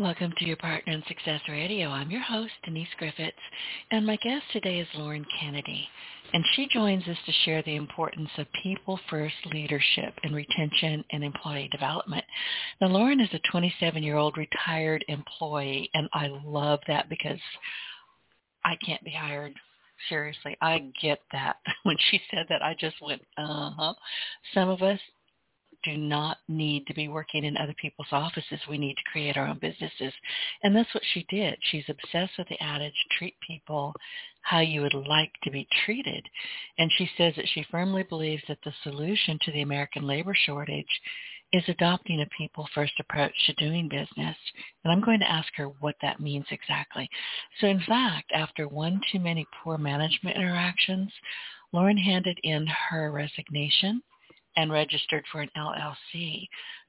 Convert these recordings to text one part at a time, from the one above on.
Welcome to your Partner in Success Radio. I'm your host, Denise Griffitts, and my guest today is Lauren Kennedy. And she joins us to share the importance of people-first leadership and retention and employee development. Now, Lauren is a 27-year-old retired employee, and I love that because I can't be hired. Seriously, I get that. When she said that, I just went, uh-huh. Some of us do not need to be working in other people's offices. We need to create our own businesses. And that's what she did. She's obsessed with the adage, treat people how you would like to be treated. And she says that she firmly believes that the solution to the American labor shortage is adopting a people-first approach to doing business. And I'm going to ask her what that means exactly. So in fact, after one too many poor management interactions, Lauren handed in her resignation and registered for an LLC.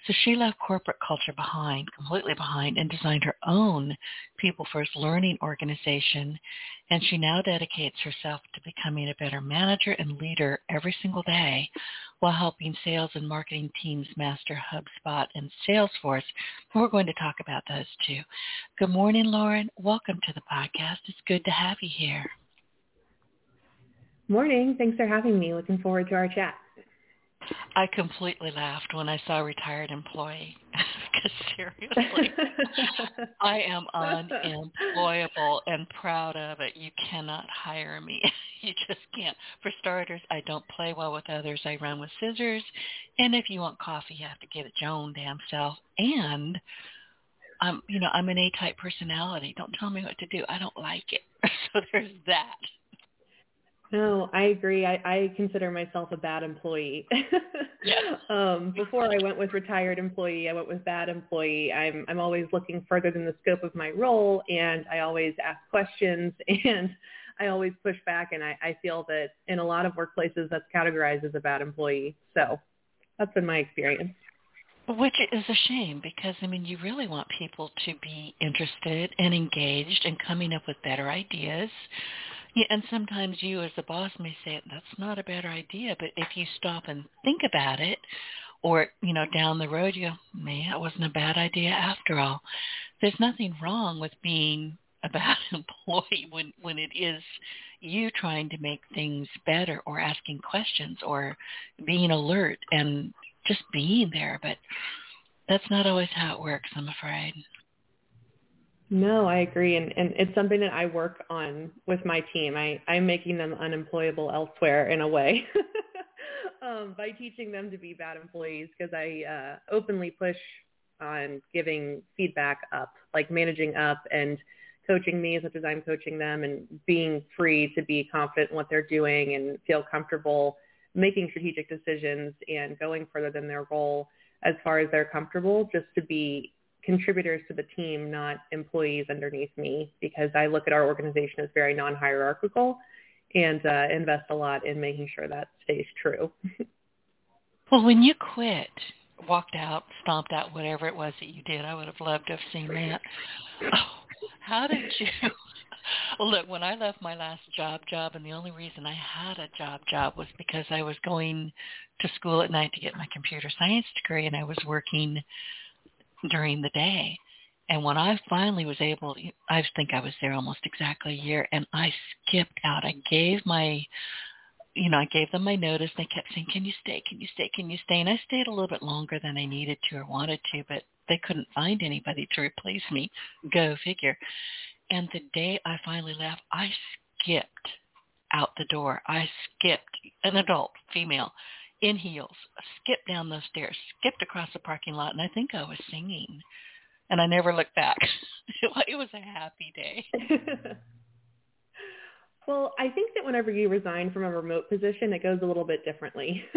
So she left corporate culture behind, completely behind, and designed her own People First Learning organization. And she now dedicates herself to becoming a better manager and leader every single day while helping sales and marketing teams master HubSpot and Salesforce. We're going to talk about those too. Good morning, Lauren. Welcome to the podcast. It's good to have you here. Morning. Thanks for having me. Looking forward to our chat. I completely laughed when I saw retired employee. Because seriously, I am unemployable and proud of it. You cannot hire me. you just can't. For starters, I don't play well with others. I run with scissors. And if you want coffee, you have to get it your own damn self. And I'm, you know, I'm an A-type personality. Don't tell me what to do. I don't like it. so there's that. No, I agree. I, I consider myself a bad employee. um, before I went with retired employee, I went with bad employee. I'm I'm always looking further than the scope of my role, and I always ask questions, and I always push back. And I, I feel that in a lot of workplaces, that's categorized as a bad employee. So that's been my experience. Which is a shame because I mean you really want people to be interested and engaged and coming up with better ideas yeah, and sometimes you as the boss may say that's not a better idea, but if you stop and think about it, or you know down the road you go, man, that wasn't a bad idea after all. There's nothing wrong with being a bad employee when when it is you trying to make things better or asking questions or being alert and just being there, but that's not always how it works, I'm afraid. No, I agree. And, and it's something that I work on with my team. I, I'm making them unemployable elsewhere in a way um, by teaching them to be bad employees because I uh, openly push on giving feedback up, like managing up and coaching me as much as I'm coaching them and being free to be confident in what they're doing and feel comfortable making strategic decisions and going further than their role as far as they're comfortable just to be contributors to the team, not employees underneath me, because I look at our organization as very non-hierarchical and uh, invest a lot in making sure that stays true. well, when you quit, walked out, stomped out, whatever it was that you did, I would have loved to have seen that. Oh, how did you? Well, look, when I left my last job job, and the only reason I had a job job was because I was going to school at night to get my computer science degree, and I was working during the day. And when I finally was able, I think I was there almost exactly a year, and I skipped out. I gave my, you know, I gave them my notice. They kept saying, "Can you stay? Can you stay? Can you stay?" And I stayed a little bit longer than I needed to or wanted to, but they couldn't find anybody to replace me. Go figure. And the day I finally left, I skipped out the door. I skipped an adult female in heels, skipped down those stairs, skipped across the parking lot, and I think I was singing. And I never looked back. it was a happy day. well, I think that whenever you resign from a remote position, it goes a little bit differently.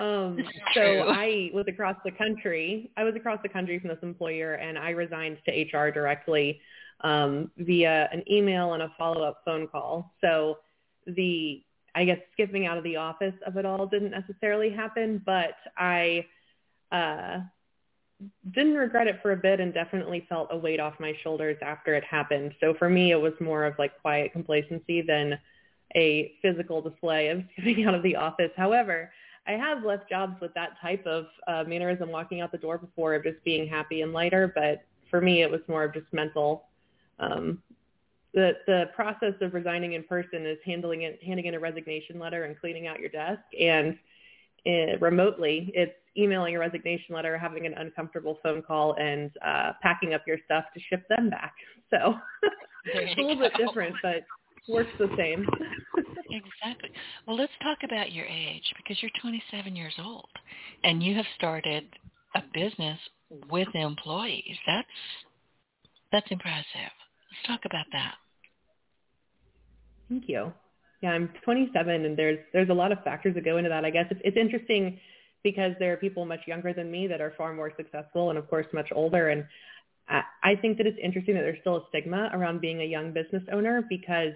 um, so I was across the country. I was across the country from this employer, and I resigned to HR directly um, via an email and a follow-up phone call. So the I guess skipping out of the office of it all didn't necessarily happen, but I uh, didn't regret it for a bit and definitely felt a weight off my shoulders after it happened. So for me, it was more of like quiet complacency than a physical display of skipping out of the office. However, I have left jobs with that type of uh, mannerism walking out the door before of just being happy and lighter, but for me, it was more of just mental. Um, the the process of resigning in person is handling it, handing in a resignation letter and cleaning out your desk, and uh, remotely, it's emailing a resignation letter, having an uncomfortable phone call, and uh, packing up your stuff to ship them back. So it's a little go. bit different, but works the same. exactly. Well, let's talk about your age because you're 27 years old and you have started a business with employees. That's that's impressive. Let's talk about that. Thank you. Yeah, I'm 27, and there's there's a lot of factors that go into that. I guess it's, it's interesting because there are people much younger than me that are far more successful, and of course much older. And I, I think that it's interesting that there's still a stigma around being a young business owner because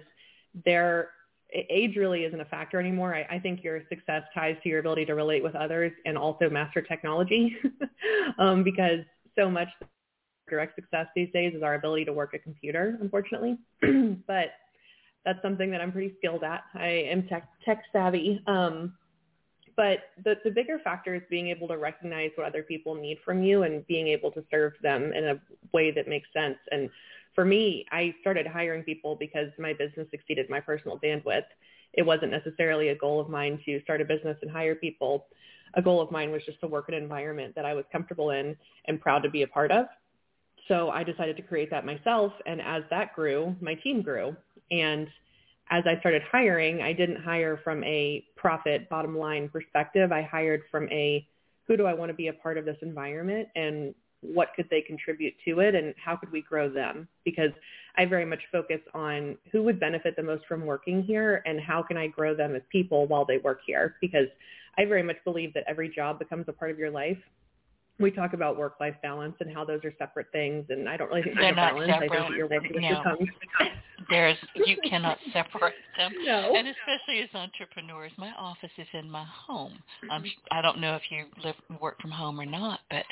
there age really isn't a factor anymore. I, I think your success ties to your ability to relate with others and also master technology um, because so much direct success these days is our ability to work a computer, unfortunately. but that's something that I'm pretty skilled at. I am tech, tech savvy. Um, but the, the bigger factor is being able to recognize what other people need from you and being able to serve them in a way that makes sense. And for me, I started hiring people because my business exceeded my personal bandwidth. It wasn't necessarily a goal of mine to start a business and hire people. A goal of mine was just to work in an environment that I was comfortable in and proud to be a part of. So I decided to create that myself. And as that grew, my team grew. And as I started hiring, I didn't hire from a profit bottom line perspective. I hired from a who do I want to be a part of this environment and what could they contribute to it and how could we grow them? Because I very much focus on who would benefit the most from working here and how can I grow them as people while they work here? Because I very much believe that every job becomes a part of your life we talk about work-life balance and how those are separate things, and I don't really think they're, they're balance. separate. I think that your work no. There's you cannot separate them, no. and especially as entrepreneurs. My office is in my home. I'm, I don't know if you live work from home or not, but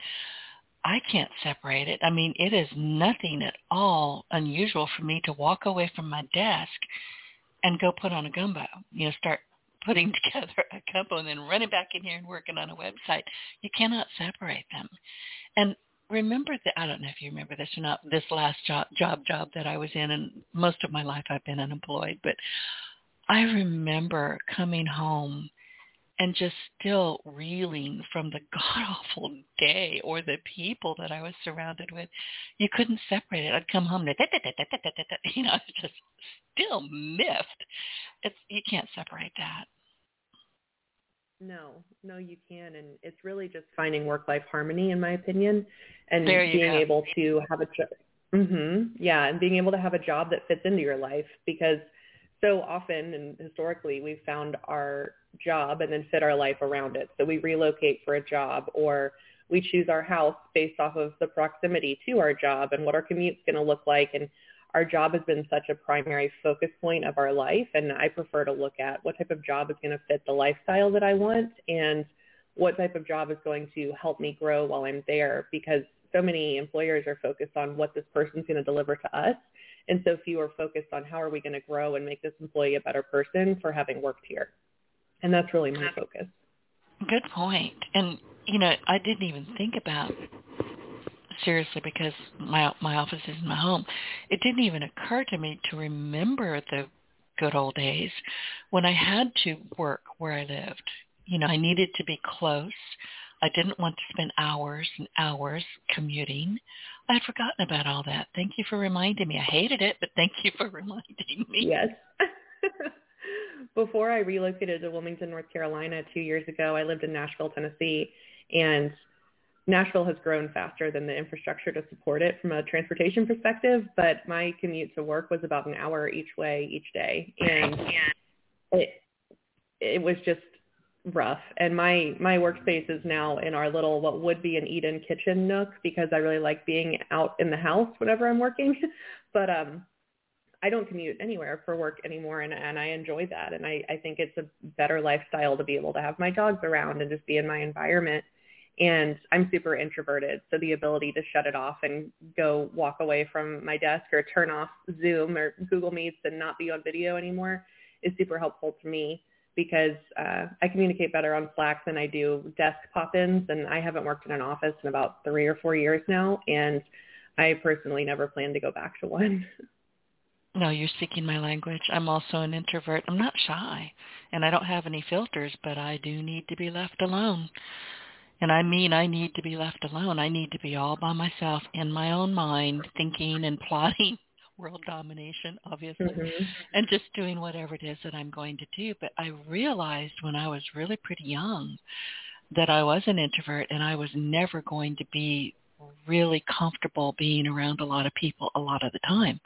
I can't separate it. I mean, it is nothing at all unusual for me to walk away from my desk and go put on a gumbo. You know, start putting together a couple and then running back in here and working on a website. You cannot separate them. And remember that I don't know if you remember this or not, this last job job job that I was in and most of my life I've been unemployed, but I remember coming home and just still reeling from the god awful day or the people that I was surrounded with. You couldn't separate it. I'd come home and you know, just still miffed. It's you can't separate that. No, no, you can, and it's really just finding work-life harmony, in my opinion, and being go. able to have a job. Mm-hmm. Yeah, and being able to have a job that fits into your life because so often and historically we've found our job and then fit our life around it. So we relocate for a job or we choose our house based off of the proximity to our job and what our commute's going to look like and our job has been such a primary focus point of our life and I prefer to look at what type of job is going to fit the lifestyle that I want and what type of job is going to help me grow while I'm there because so many employers are focused on what this person's going to deliver to us and so few are focused on how are we going to grow and make this employee a better person for having worked here. And that's really my focus. Good point. And you know, I didn't even think about seriously because my my office is my home. It didn't even occur to me to remember the good old days when I had to work where I lived. You know, I needed to be close. I didn't want to spend hours and hours commuting. I had forgotten about all that. Thank you for reminding me. I hated it, but thank you for reminding me. Yes. Before I relocated to Wilmington, North Carolina two years ago, I lived in Nashville, Tennessee, and Nashville has grown faster than the infrastructure to support it from a transportation perspective, but my commute to work was about an hour each way each day. And it, it was just rough. And my my workspace is now in our little what would be an Eden kitchen nook because I really like being out in the house whenever I'm working. but um I don't commute anywhere for work anymore and, and I enjoy that and I, I think it's a better lifestyle to be able to have my dogs around and just be in my environment. And I'm super introverted, so the ability to shut it off and go walk away from my desk or turn off Zoom or Google Meets and not be on video anymore is super helpful to me because uh, I communicate better on Slack than I do desk pop-ins, and I haven't worked in an office in about three or four years now, and I personally never plan to go back to one. No, you're speaking my language. I'm also an introvert. I'm not shy, and I don't have any filters, but I do need to be left alone. And I mean I need to be left alone. I need to be all by myself in my own mind, thinking and plotting world domination, obviously, mm-hmm. and just doing whatever it is that I'm going to do. But I realized when I was really pretty young that I was an introvert and I was never going to be really comfortable being around a lot of people a lot of the time.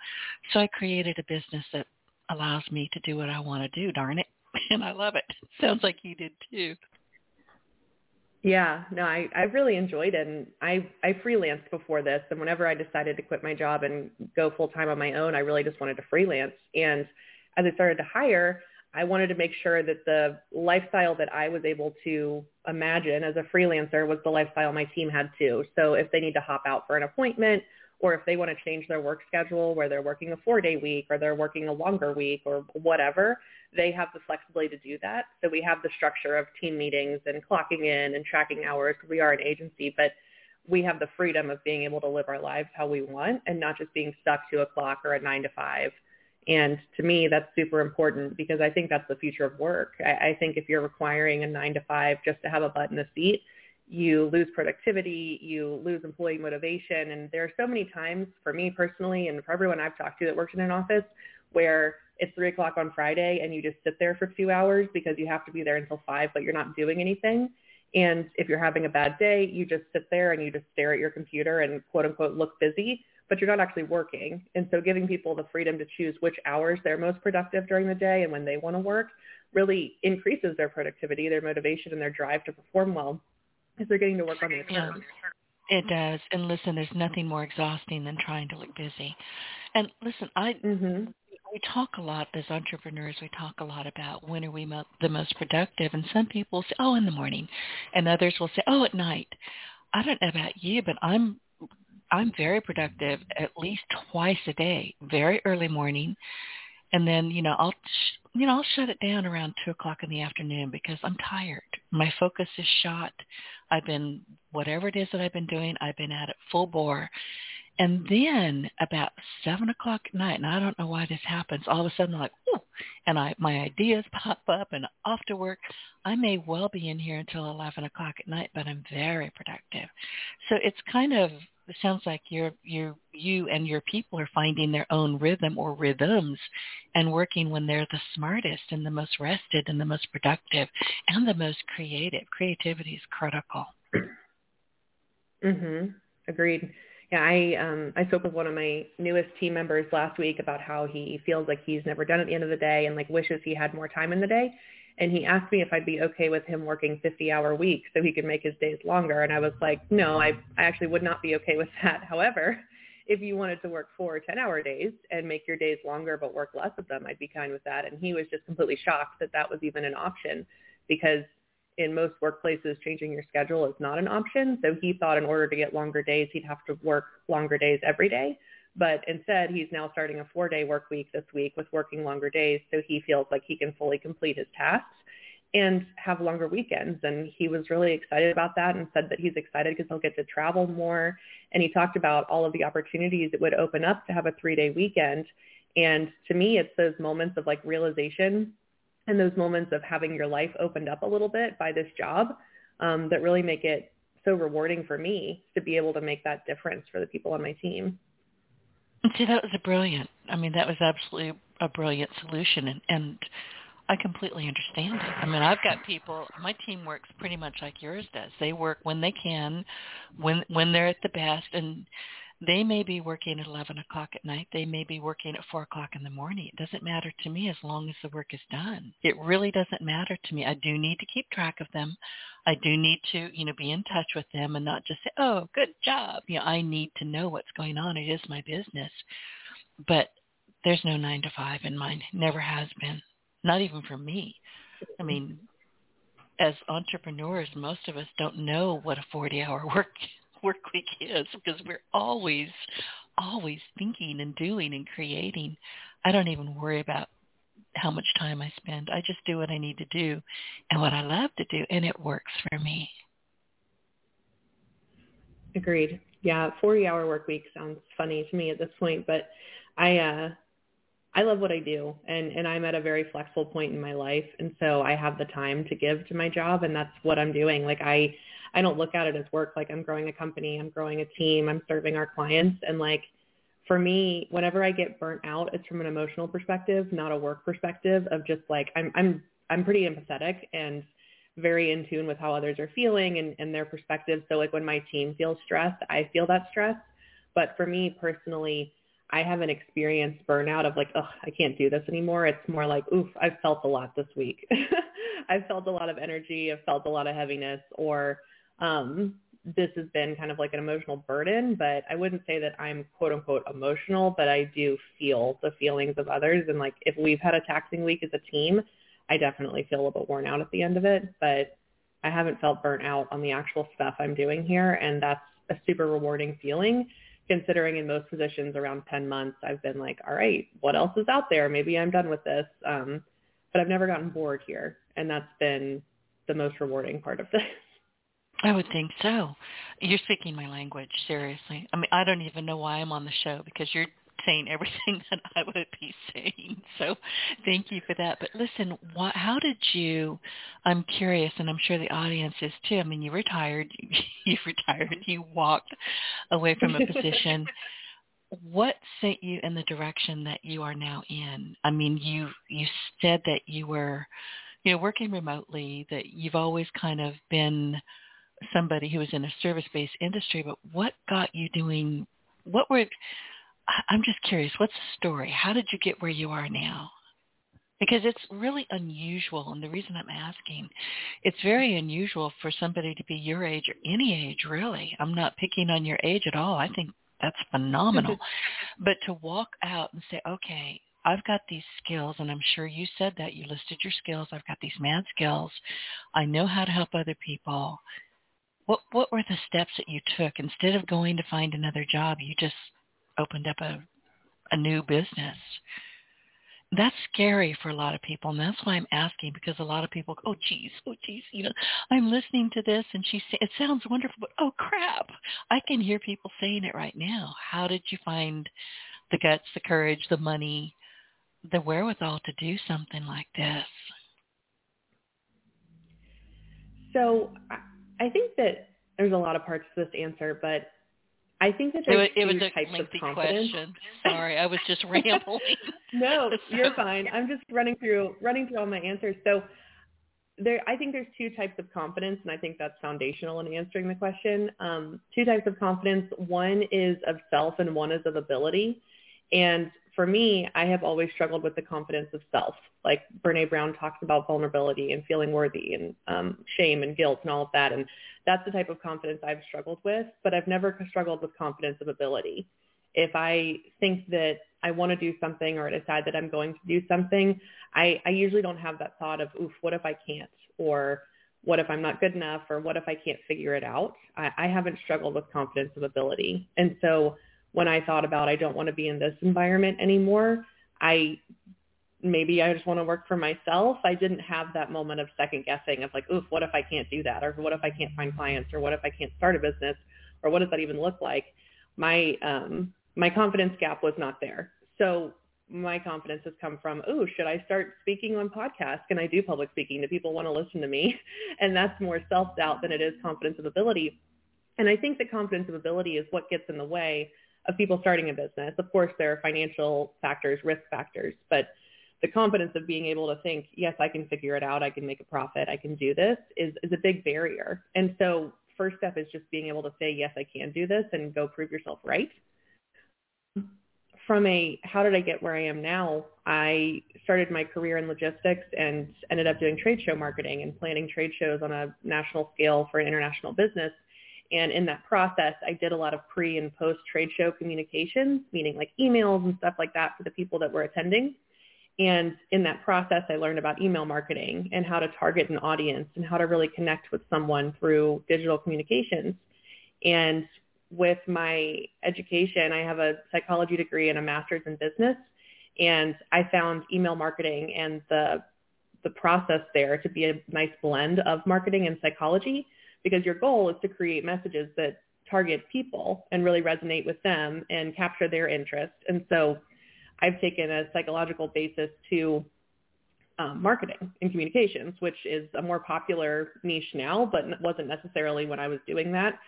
So I created a business that allows me to do what I want to do, darn it. And I love it. Sounds like you did too. Yeah, no, I, I really enjoyed it. And I, I freelanced before this. And whenever I decided to quit my job and go full time on my own, I really just wanted to freelance. And as I started to hire, I wanted to make sure that the lifestyle that I was able to imagine as a freelancer was the lifestyle my team had too. So if they need to hop out for an appointment or if they want to change their work schedule where they're working a four day week or they're working a longer week or whatever, they have the flexibility to do that. So we have the structure of team meetings and clocking in and tracking hours. We are an agency, but we have the freedom of being able to live our lives how we want and not just being stuck to a clock or a nine to five. And to me, that's super important because I think that's the future of work. I, I think if you're requiring a nine to five just to have a butt in the seat, you lose productivity, you lose employee motivation. And there are so many times for me personally and for everyone I've talked to that works in an office where it's three o'clock on Friday and you just sit there for two hours because you have to be there until five, but you're not doing anything. And if you're having a bad day, you just sit there and you just stare at your computer and quote unquote look busy, but you're not actually working. And so giving people the freedom to choose which hours they're most productive during the day and when they want to work really increases their productivity, their motivation, and their drive to perform well as they're getting to work on their terms. Yeah, it does. And listen, there's nothing more exhausting than trying to look busy. And listen, I mm-hmm we talk a lot as entrepreneurs. We talk a lot about when are we mo- the most productive, and some people say, "Oh, in the morning," and others will say, "Oh, at night." I don't know about you, but I'm I'm very productive at least twice a day, very early morning, and then you know I'll you know I'll shut it down around two o'clock in the afternoon because I'm tired. My focus is shot. I've been whatever it is that I've been doing, I've been at it full bore, and then about seven o'clock at night, and I don't know why this happens, all of a sudden I'm like, Ooh, and I my ideas pop up and off to work. I may well be in here until eleven o'clock at night, but I'm very productive. So it's kind of it sounds like you're you you and your people are finding their own rhythm or rhythms and working when they're the smartest and the most rested and the most productive and the most creative. Creativity is critical. Mhm. Agreed yeah, I um I spoke with one of my newest team members last week about how he feels like he's never done at the end of the day and like wishes he had more time in the day. And he asked me if I'd be okay with him working 50 hour weeks so he could make his days longer. And I was like, no, I, I actually would not be okay with that. However, if you wanted to work four 10 hour days and make your days longer but work less of them, I'd be fine with that. And he was just completely shocked that that was even an option because in most workplaces, changing your schedule is not an option. So he thought in order to get longer days, he'd have to work longer days every day. But instead, he's now starting a four-day work week this week with working longer days. So he feels like he can fully complete his tasks and have longer weekends. And he was really excited about that and said that he's excited because he'll get to travel more. And he talked about all of the opportunities it would open up to have a three-day weekend. And to me, it's those moments of like realization and those moments of having your life opened up a little bit by this job um, that really make it so rewarding for me to be able to make that difference for the people on my team. See, that was a brilliant. I mean, that was absolutely a brilliant solution, and, and I completely understand it. I mean, I've got people. My team works pretty much like yours does. They work when they can, when when they're at the best, and They may be working at 11 o'clock at night. They may be working at 4 o'clock in the morning. It doesn't matter to me as long as the work is done. It really doesn't matter to me. I do need to keep track of them. I do need to, you know, be in touch with them and not just say, oh, good job. You know, I need to know what's going on. It is my business. But there's no nine to five in mine. Never has been. Not even for me. I mean, as entrepreneurs, most of us don't know what a 40-hour work work week is because we're always, always thinking and doing and creating. I don't even worry about how much time I spend. I just do what I need to do and what I love to do, and it works for me. Agreed. Yeah, 40-hour work week sounds funny to me at this point, but I uh I love what I do and, and I'm at a very flexible point in my life. And so I have the time to give to my job and that's what I'm doing. Like I, I don't look at it as work. Like I'm growing a company, I'm growing a team, I'm serving our clients. And like for me, whenever I get burnt out, it's from an emotional perspective, not a work perspective of just like, I'm, I'm, I'm pretty empathetic and very in tune with how others are feeling and, and their perspective. So like when my team feels stressed, I feel that stress. But for me personally, I haven't experienced burnout of like, oh, I can't do this anymore. It's more like, oof, I've felt a lot this week. I've felt a lot of energy. I've felt a lot of heaviness or um, this has been kind of like an emotional burden, but I wouldn't say that I'm quote unquote emotional, but I do feel the feelings of others. And like if we've had a taxing week as a team, I definitely feel a little bit worn out at the end of it, but I haven't felt burnt out on the actual stuff I'm doing here. And that's a super rewarding feeling considering in most positions around 10 months, I've been like, all right, what else is out there? Maybe I'm done with this. Um, but I've never gotten bored here. And that's been the most rewarding part of this. I would think so. You're speaking my language, seriously. I mean, I don't even know why I'm on the show because you're saying everything that I would be saying. So thank you for that. But listen, how did you, I'm curious, and I'm sure the audience is too. I mean, you retired, you, you retired, you walked away from a position. what sent you in the direction that you are now in? I mean, you, you said that you were, you know, working remotely, that you've always kind of been somebody who was in a service-based industry, but what got you doing, what were, I'm just curious, what's the story? How did you get where you are now? Because it's really unusual, and the reason I'm asking, it's very unusual for somebody to be your age or any age, really. I'm not picking on your age at all. I think that's phenomenal. but to walk out and say, okay, I've got these skills, and I'm sure you said that. You listed your skills. I've got these mad skills. I know how to help other people. What what were the steps that you took instead of going to find another job? You just opened up a a new business. That's scary for a lot of people, and that's why I'm asking because a lot of people, go, oh geez, oh geez, you know, I'm listening to this, and she it sounds wonderful, but oh crap, I can hear people saying it right now. How did you find the guts, the courage, the money, the wherewithal to do something like this? So I think that there's a lot of parts to this answer, but I think that there's it, two it was types lengthy of confidence. Question. Sorry, I was just rambling. no, you're fine. I'm just running through running through all my answers. So there, I think there's two types of confidence, and I think that's foundational in answering the question. Um, two types of confidence. One is of self, and one is of ability. And for me, I have always struggled with the confidence of self. Like Brene Brown talks about vulnerability and feeling worthy and um, shame and guilt and all of that. And that's the type of confidence I've struggled with, but I've never struggled with confidence of ability. If I think that I want to do something or decide that I'm going to do something, I, I usually don't have that thought of, oof, what if I can't? Or what if I'm not good enough? Or what if I can't figure it out? I, I haven't struggled with confidence of ability. And so when I thought about I don't want to be in this environment anymore, I maybe I just want to work for myself. I didn't have that moment of second guessing of like, oof, what if I can't do that? Or what if I can't find clients? Or what if I can't start a business? Or what does that even look like? My um my confidence gap was not there. So my confidence has come from, oh, should I start speaking on podcasts? Can I do public speaking? Do people want to listen to me? And that's more self-doubt than it is confidence of ability. And I think that confidence of ability is what gets in the way of people starting a business. Of course, there are financial factors, risk factors, but the confidence of being able to think, yes, I can figure it out. I can make a profit. I can do this is, is a big barrier. And so first step is just being able to say, yes, I can do this and go prove yourself right. from a how did I get where I am now, I started my career in logistics and ended up doing trade show marketing and planning trade shows on a national scale for an international business. And in that process, I did a lot of pre and post trade show communications, meaning like emails and stuff like that for the people that were attending. And in that process, I learned about email marketing and how to target an audience and how to really connect with someone through digital communications. And with my education, I have a psychology degree and a master's in business. And I found email marketing and the the process there to be a nice blend of marketing and psychology because your goal is to create messages that target people and really resonate with them and capture their interest. And so I've taken a psychological basis to um, marketing and communications, which is a more popular niche now, but wasn't necessarily when I was doing that.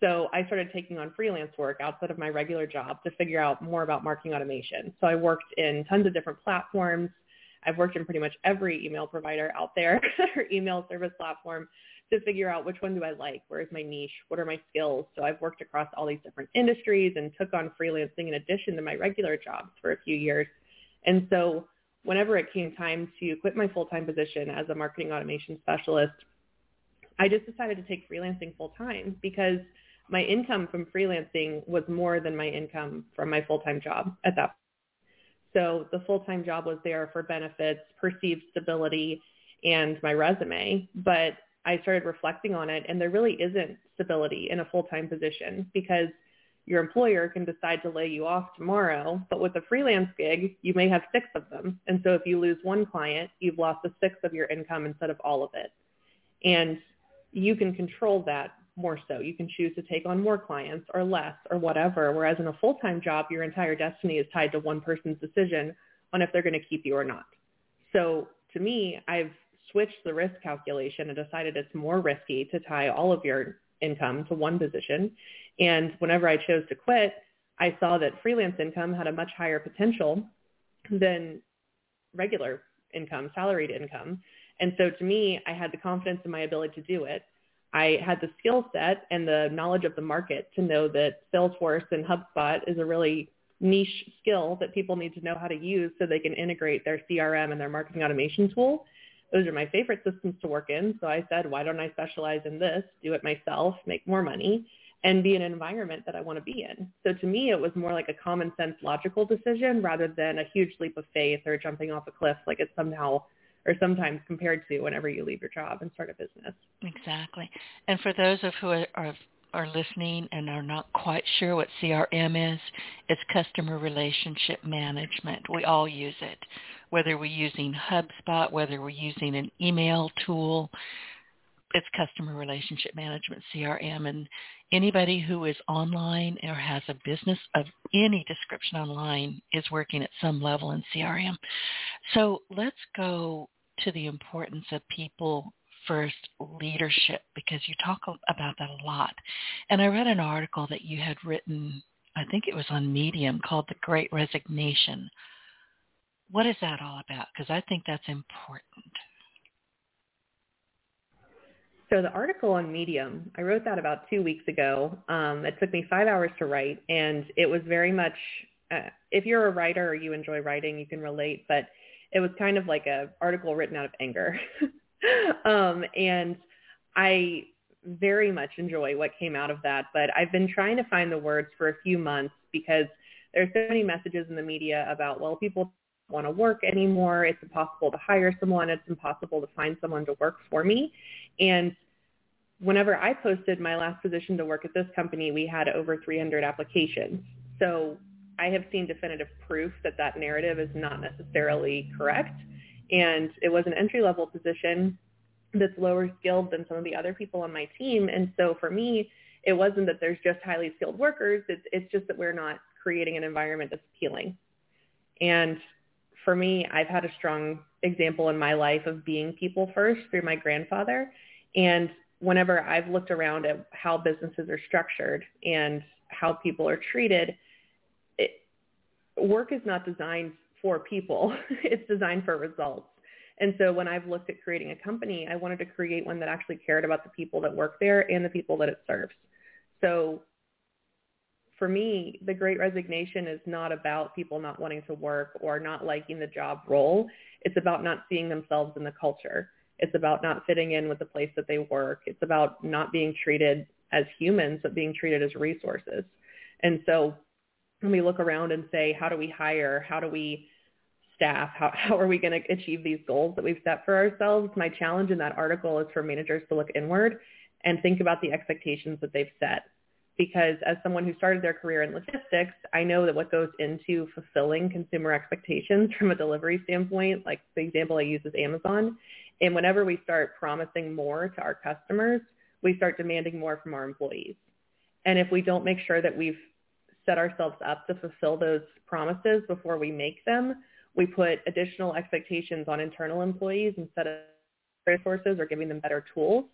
So I started taking on freelance work outside of my regular job to figure out more about marketing automation. So I worked in tons of different platforms. I've worked in pretty much every email provider out there or email service platform to figure out which one do I like? Where is my niche? What are my skills? So I've worked across all these different industries and took on freelancing in addition to my regular jobs for a few years. And so whenever it came time to quit my full-time position as a marketing automation specialist, I just decided to take freelancing full time because my income from freelancing was more than my income from my full-time job at that point. So the full-time job was there for benefits, perceived stability, and my resume. But I started reflecting on it and there really isn't stability in a full-time position because your employer can decide to lay you off tomorrow, but with a freelance gig, you may have six of them. And so if you lose one client, you've lost a sixth of your income instead of all of it. And you can control that more so. You can choose to take on more clients or less or whatever. Whereas in a full-time job, your entire destiny is tied to one person's decision on if they're going to keep you or not. So to me, I've switched the risk calculation and decided it's more risky to tie all of your income to one position. And whenever I chose to quit, I saw that freelance income had a much higher potential than regular income, salaried income. And so to me, I had the confidence in my ability to do it. I had the skill set and the knowledge of the market to know that Salesforce and HubSpot is a really niche skill that people need to know how to use so they can integrate their CRM and their marketing automation tool. Those are my favorite systems to work in. So I said, why don't I specialize in this, do it myself, make more money, and be in an environment that I want to be in. So to me, it was more like a common sense, logical decision rather than a huge leap of faith or jumping off a cliff like it's somehow or sometimes compared to whenever you leave your job and start a business. Exactly. And for those of who are, are listening and are not quite sure what CRM is, it's customer relationship management. We all use it, whether we're using HubSpot, whether we're using an email tool. It's customer relationship management, CRM, and anybody who is online or has a business of any description online is working at some level in CRM. So let's go to the importance of people first leadership because you talk about that a lot. And I read an article that you had written, I think it was on Medium, called The Great Resignation. What is that all about? Because I think that's important. So the article on Medium, I wrote that about two weeks ago. Um, it took me five hours to write, and it was very much, uh, if you're a writer or you enjoy writing, you can relate, but it was kind of like an article written out of anger. um, and I very much enjoy what came out of that, but I've been trying to find the words for a few months because there's so many messages in the media about, well, people want to work anymore. It's impossible to hire someone. It's impossible to find someone to work for me. And whenever I posted my last position to work at this company, we had over 300 applications. So I have seen definitive proof that that narrative is not necessarily correct. And it was an entry-level position that's lower skilled than some of the other people on my team. And so for me, it wasn't that there's just highly skilled workers. It's, it's just that we're not creating an environment that's appealing. And for me, I've had a strong example in my life of being people first through my grandfather. And whenever I've looked around at how businesses are structured and how people are treated, work is not designed for people. it's designed for results. And so when I've looked at creating a company, I wanted to create one that actually cared about the people that work there and the people that it serves. So for me, the great resignation is not about people not wanting to work or not liking the job role. It's about not seeing themselves in the culture. It's about not fitting in with the place that they work. It's about not being treated as humans, but being treated as resources. And so when we look around and say, how do we hire? How do we staff? How, how are we going to achieve these goals that we've set for ourselves? My challenge in that article is for managers to look inward and think about the expectations that they've set. Because as someone who started their career in logistics, I know that what goes into fulfilling consumer expectations from a delivery standpoint, like the example I use is Amazon. And whenever we start promising more to our customers, we start demanding more from our employees. And if we don't make sure that we've set ourselves up to fulfill those promises before we make them, we put additional expectations on internal employees instead of resources or giving them better tools.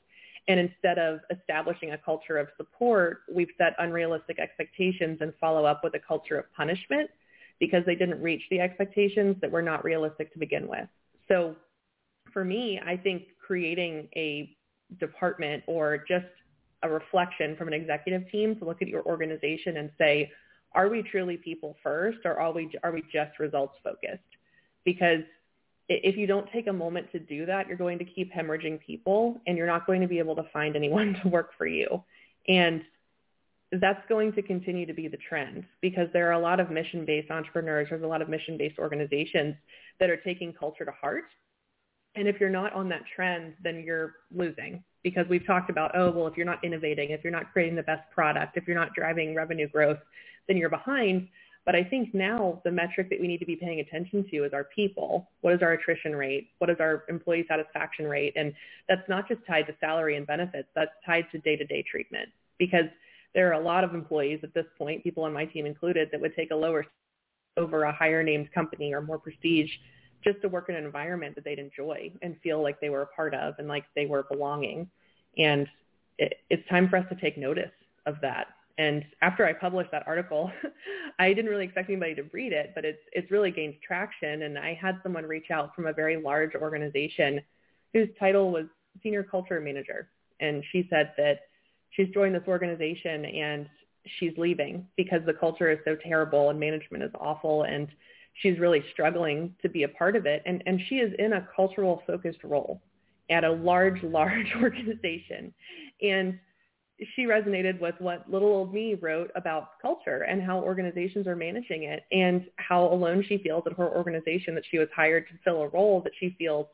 And instead of establishing a culture of support, we've set unrealistic expectations and follow up with a culture of punishment because they didn't reach the expectations that were not realistic to begin with. So for me, I think creating a department or just a reflection from an executive team to look at your organization and say, are we truly people first or are we, are we just results focused? Because if you don't take a moment to do that, you're going to keep hemorrhaging people and you're not going to be able to find anyone to work for you. And that's going to continue to be the trend because there are a lot of mission-based entrepreneurs, there's a lot of mission-based organizations that are taking culture to heart. And if you're not on that trend, then you're losing because we've talked about, oh, well, if you're not innovating, if you're not creating the best product, if you're not driving revenue growth, then you're behind. But I think now the metric that we need to be paying attention to is our people. What is our attrition rate? What is our employee satisfaction rate? And that's not just tied to salary and benefits. That's tied to day-to-day treatment because there are a lot of employees at this point, people on my team included, that would take a lower over a higher named company or more prestige just to work in an environment that they'd enjoy and feel like they were a part of and like they were belonging. And it, it's time for us to take notice of that and after I published that article, I didn't really expect anybody to read it, but it's it's really gained traction. And I had someone reach out from a very large organization whose title was senior culture manager, and she said that she's joined this organization and she's leaving because the culture is so terrible and management is awful and she's really struggling to be a part of it. And and she is in a cultural focused role at a large large organization. And she resonated with what little old me wrote about culture and how organizations are managing it and how alone she feels in her organization that she was hired to fill a role that she feels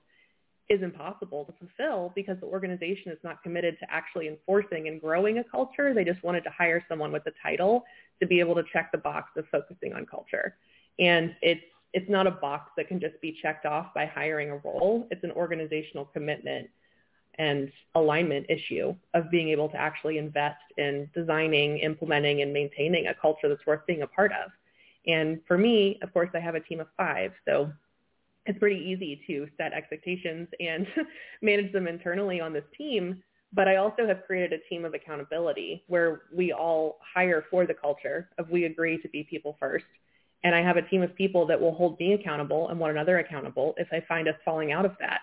is impossible to fulfill because the organization is not committed to actually enforcing and growing a culture. They just wanted to hire someone with a title to be able to check the box of focusing on culture. And it's it's not a box that can just be checked off by hiring a role. It's an organizational commitment and alignment issue of being able to actually invest in designing, implementing, and maintaining a culture that's worth being a part of. And for me, of course, I have a team of five, so it's pretty easy to set expectations and manage them internally on this team. But I also have created a team of accountability where we all hire for the culture of we agree to be people first. And I have a team of people that will hold me accountable and one another accountable if I find us falling out of that.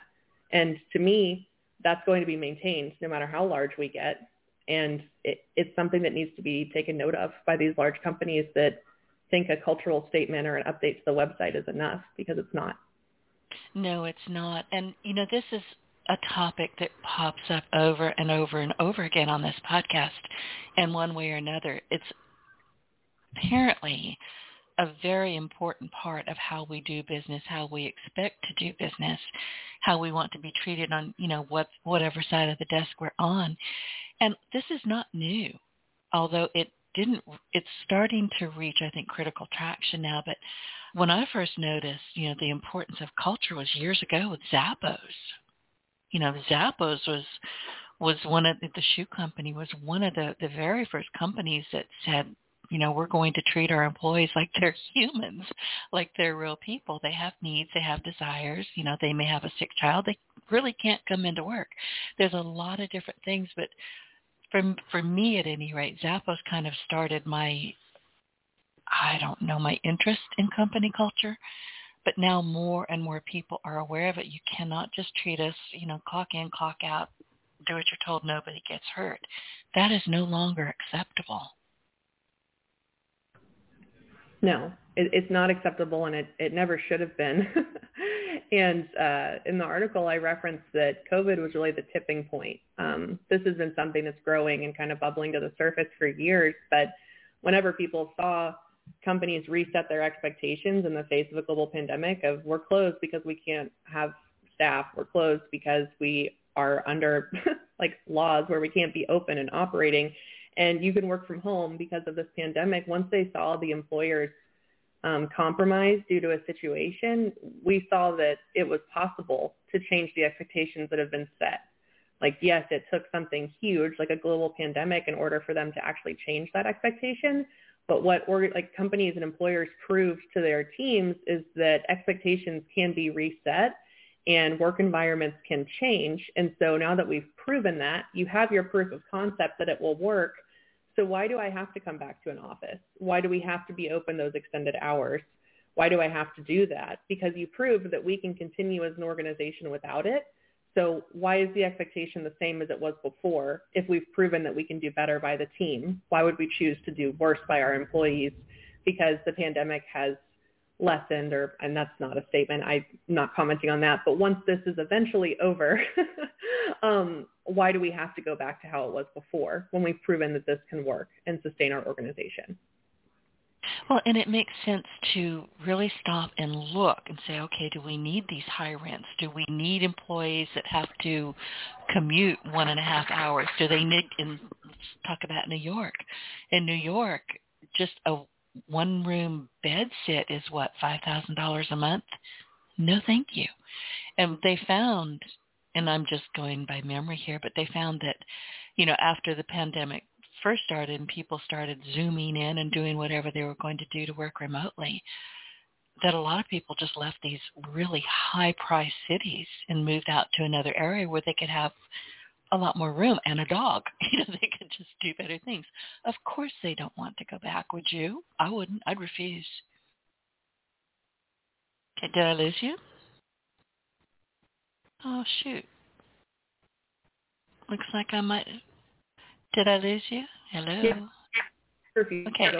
And to me, that's going to be maintained no matter how large we get. And it, it's something that needs to be taken note of by these large companies that think a cultural statement or an update to the website is enough because it's not. No, it's not. And, you know, this is a topic that pops up over and over and over again on this podcast in one way or another. It's apparently a very important part of how we do business, how we expect to do business, how we want to be treated on, you know, what whatever side of the desk we're on. And this is not new, although it didn't it's starting to reach I think critical traction now, but when I first noticed, you know, the importance of culture was years ago with Zappos. You know, Zappos was was one of the, shoe company was one of the the very first companies that said you know, we're going to treat our employees like they're humans, like they're real people. They have needs, they have desires. You know, they may have a sick child. They really can't come into work. There's a lot of different things, but for for me at any rate, Zappos kind of started my I don't know my interest in company culture. But now more and more people are aware of it. You cannot just treat us, you know, clock in, clock out, do what you're told, nobody gets hurt. That is no longer acceptable. No, it, it's not acceptable, and it it never should have been. and uh, in the article, I referenced that COVID was really the tipping point. Um, this has been something that's growing and kind of bubbling to the surface for years, but whenever people saw companies reset their expectations in the face of a global pandemic of we're closed because we can't have staff, we're closed because we are under like laws where we can't be open and operating and you can work from home because of this pandemic. Once they saw the employers um, compromised due to a situation, we saw that it was possible to change the expectations that have been set. Like, yes, it took something huge, like a global pandemic, in order for them to actually change that expectation. But what or, like companies and employers proved to their teams is that expectations can be reset and work environments can change. And so now that we've proven that, you have your proof of concept that it will work. So why do I have to come back to an office? Why do we have to be open those extended hours? Why do I have to do that? Because you proved that we can continue as an organization without it. So why is the expectation the same as it was before if we've proven that we can do better by the team? Why would we choose to do worse by our employees because the pandemic has lessened or and that's not a statement i'm not commenting on that but once this is eventually over um, why do we have to go back to how it was before when we've proven that this can work and sustain our organization well, and it makes sense to really stop and look and say, okay, do we need these high rents? Do we need employees that have to commute one and a half hours? Do they need, and let's talk about New York. In New York, just a one room bed sit is what five thousand dollars a month no thank you and they found and i'm just going by memory here but they found that you know after the pandemic first started and people started zooming in and doing whatever they were going to do to work remotely that a lot of people just left these really high priced cities and moved out to another area where they could have a lot more room and a dog. You know, they could just do better things. Of course they don't want to go back, would you? I wouldn't. I'd refuse. Did I lose you? Oh shoot. Looks like I might did I lose you? Hello? Yeah. Okay.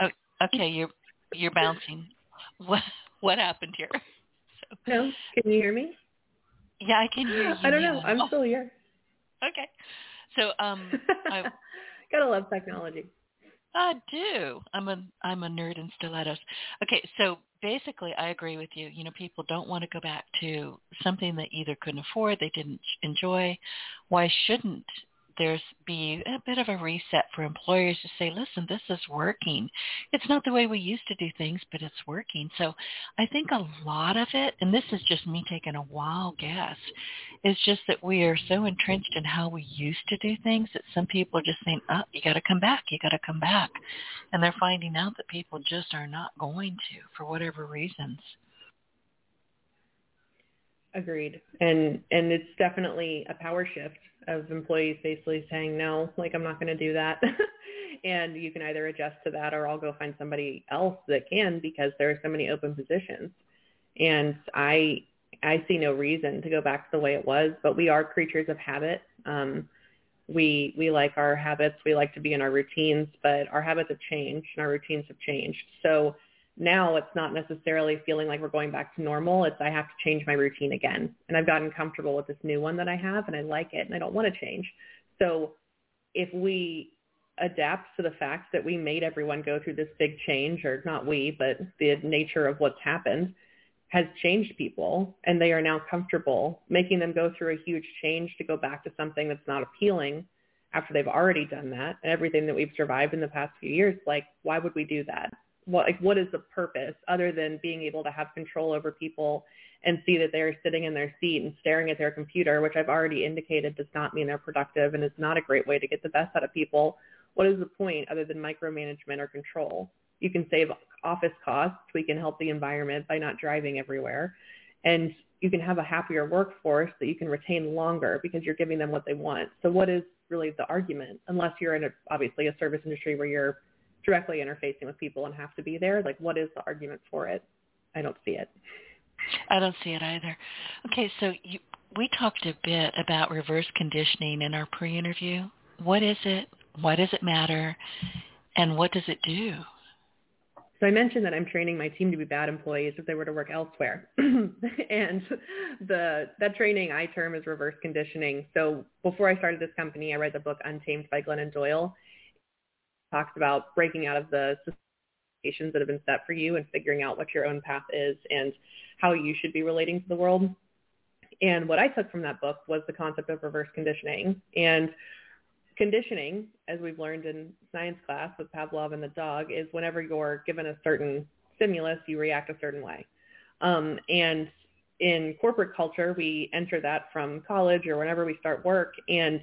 Oh, okay, you're you're bouncing. What what happened here? So. No, can you hear me? Yeah, I can hear you. I don't know. I'm still here. Okay. So um I gotta love technology. I do. I'm a I'm a nerd in stilettos. Okay, so basically I agree with you. You know, people don't want to go back to something they either couldn't afford, they didn't enjoy. Why shouldn't there's be a bit of a reset for employers to say, listen, this is working. It's not the way we used to do things, but it's working. So I think a lot of it, and this is just me taking a wild guess, is just that we are so entrenched in how we used to do things that some people are just saying, oh, you got to come back, you got to come back. And they're finding out that people just are not going to for whatever reasons. Agreed. And and it's definitely a power shift of employees basically saying no, like I'm not going to do that. and you can either adjust to that or I'll go find somebody else that can because there are so many open positions. And I I see no reason to go back to the way it was, but we are creatures of habit. Um, we we like our habits. We like to be in our routines, but our habits have changed and our routines have changed. So now it's not necessarily feeling like we're going back to normal. It's I have to change my routine again. And I've gotten comfortable with this new one that I have and I like it and I don't want to change. So if we adapt to the fact that we made everyone go through this big change or not we, but the nature of what's happened has changed people and they are now comfortable making them go through a huge change to go back to something that's not appealing after they've already done that and everything that we've survived in the past few years. Like, why would we do that? What like what is the purpose other than being able to have control over people and see that they're sitting in their seat and staring at their computer, which I've already indicated does not mean they're productive and is not a great way to get the best out of people. What is the point other than micromanagement or control? You can save office costs. We can help the environment by not driving everywhere. And you can have a happier workforce that you can retain longer because you're giving them what they want. So what is really the argument? Unless you're in a, obviously a service industry where you're directly interfacing with people and have to be there. Like, what is the argument for it? I don't see it. I don't see it either. Okay, so you, we talked a bit about reverse conditioning in our pre-interview. What is it? Why does it matter? And what does it do? So I mentioned that I'm training my team to be bad employees if they were to work elsewhere. and the that training I term as reverse conditioning. So before I started this company, I read the book Untamed by Glennon Doyle. Talks about breaking out of the expectations that have been set for you and figuring out what your own path is and how you should be relating to the world. And what I took from that book was the concept of reverse conditioning. And conditioning, as we've learned in science class with Pavlov and the dog, is whenever you're given a certain stimulus, you react a certain way. Um, and in corporate culture, we enter that from college or whenever we start work, and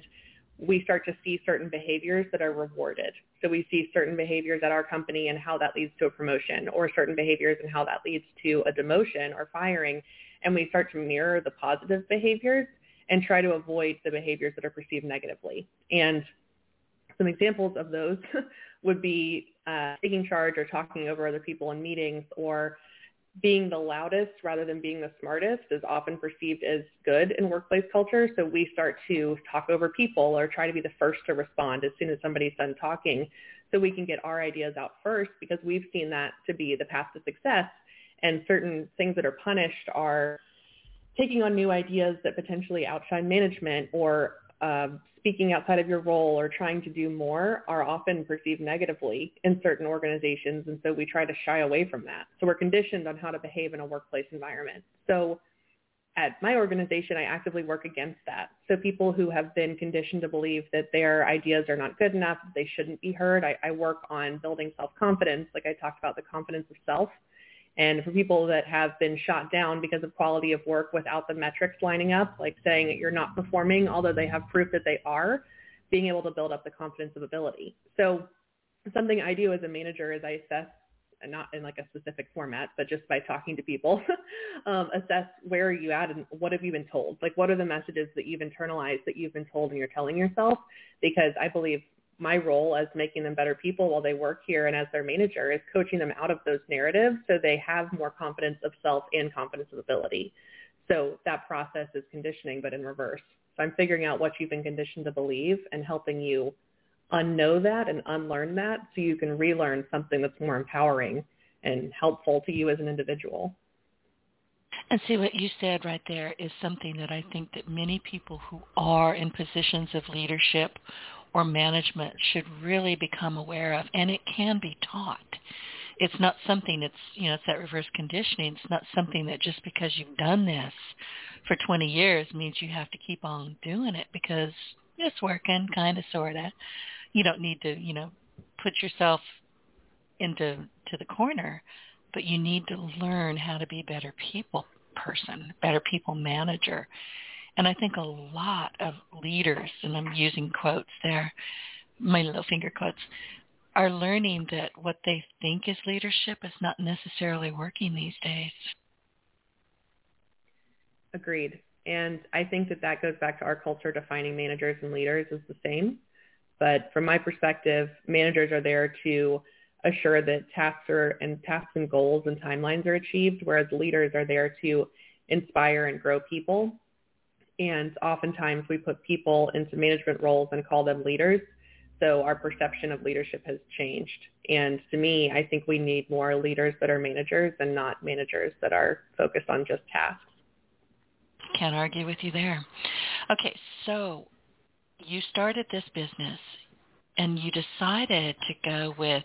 we start to see certain behaviors that are rewarded. So we see certain behaviors at our company and how that leads to a promotion, or certain behaviors and how that leads to a demotion or firing, and we start to mirror the positive behaviors and try to avoid the behaviors that are perceived negatively. And some examples of those would be uh, taking charge or talking over other people in meetings or being the loudest rather than being the smartest is often perceived as good in workplace culture. So we start to talk over people or try to be the first to respond as soon as somebody's done talking so we can get our ideas out first because we've seen that to be the path to success. And certain things that are punished are taking on new ideas that potentially outshine management or uh, speaking outside of your role or trying to do more are often perceived negatively in certain organizations. And so we try to shy away from that. So we're conditioned on how to behave in a workplace environment. So at my organization, I actively work against that. So people who have been conditioned to believe that their ideas are not good enough, they shouldn't be heard, I, I work on building self-confidence, like I talked about the confidence of self, and for people that have been shot down because of quality of work without the metrics lining up, like saying that you're not performing, although they have proof that they are, being able to build up the confidence of ability. So something I do as a manager is I assess, not in like a specific format, but just by talking to people, um, assess where are you at and what have you been told? Like what are the messages that you've internalized that you've been told and you're telling yourself? Because I believe my role as making them better people while they work here and as their manager is coaching them out of those narratives so they have more confidence of self and confidence of ability. So that process is conditioning, but in reverse. So I'm figuring out what you've been conditioned to believe and helping you unknow that and unlearn that so you can relearn something that's more empowering and helpful to you as an individual. And see what you said right there is something that I think that many people who are in positions of leadership or management should really become aware of, and it can be taught. It's not something that's, you know, it's that reverse conditioning. It's not something that just because you've done this for 20 years means you have to keep on doing it because it's working, kind of, sort of. You don't need to, you know, put yourself into to the corner, but you need to learn how to be a better people person, better people manager. And I think a lot of leaders, and I'm using quotes there, my little finger quotes, are learning that what they think is leadership is not necessarily working these days. Agreed. And I think that that goes back to our culture defining managers and leaders as the same. But from my perspective, managers are there to assure that tasks are and tasks and goals and timelines are achieved, whereas leaders are there to inspire and grow people and oftentimes we put people into management roles and call them leaders. So our perception of leadership has changed. And to me, I think we need more leaders that are managers and not managers that are focused on just tasks. Can't argue with you there. Okay, so you started this business and you decided to go with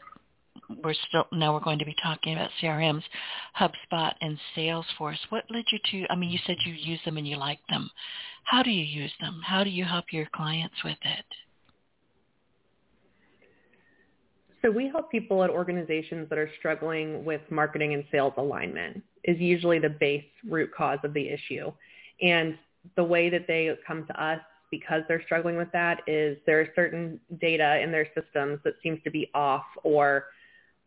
we're still now we're going to be talking about CRMs, HubSpot and Salesforce. What led you to? I mean, you said you use them and you like them. How do you use them? How do you help your clients with it? So we help people at organizations that are struggling with marketing and sales alignment is usually the base root cause of the issue. And the way that they come to us because they're struggling with that is there are certain data in their systems that seems to be off or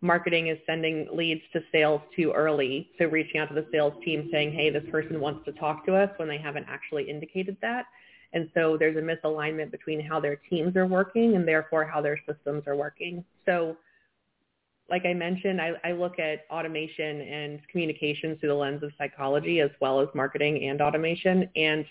marketing is sending leads to sales too early. So reaching out to the sales team saying, hey, this person wants to talk to us when they haven't actually indicated that. And so there's a misalignment between how their teams are working and therefore how their systems are working. So like I mentioned, I, I look at automation and communications through the lens of psychology as well as marketing and automation. And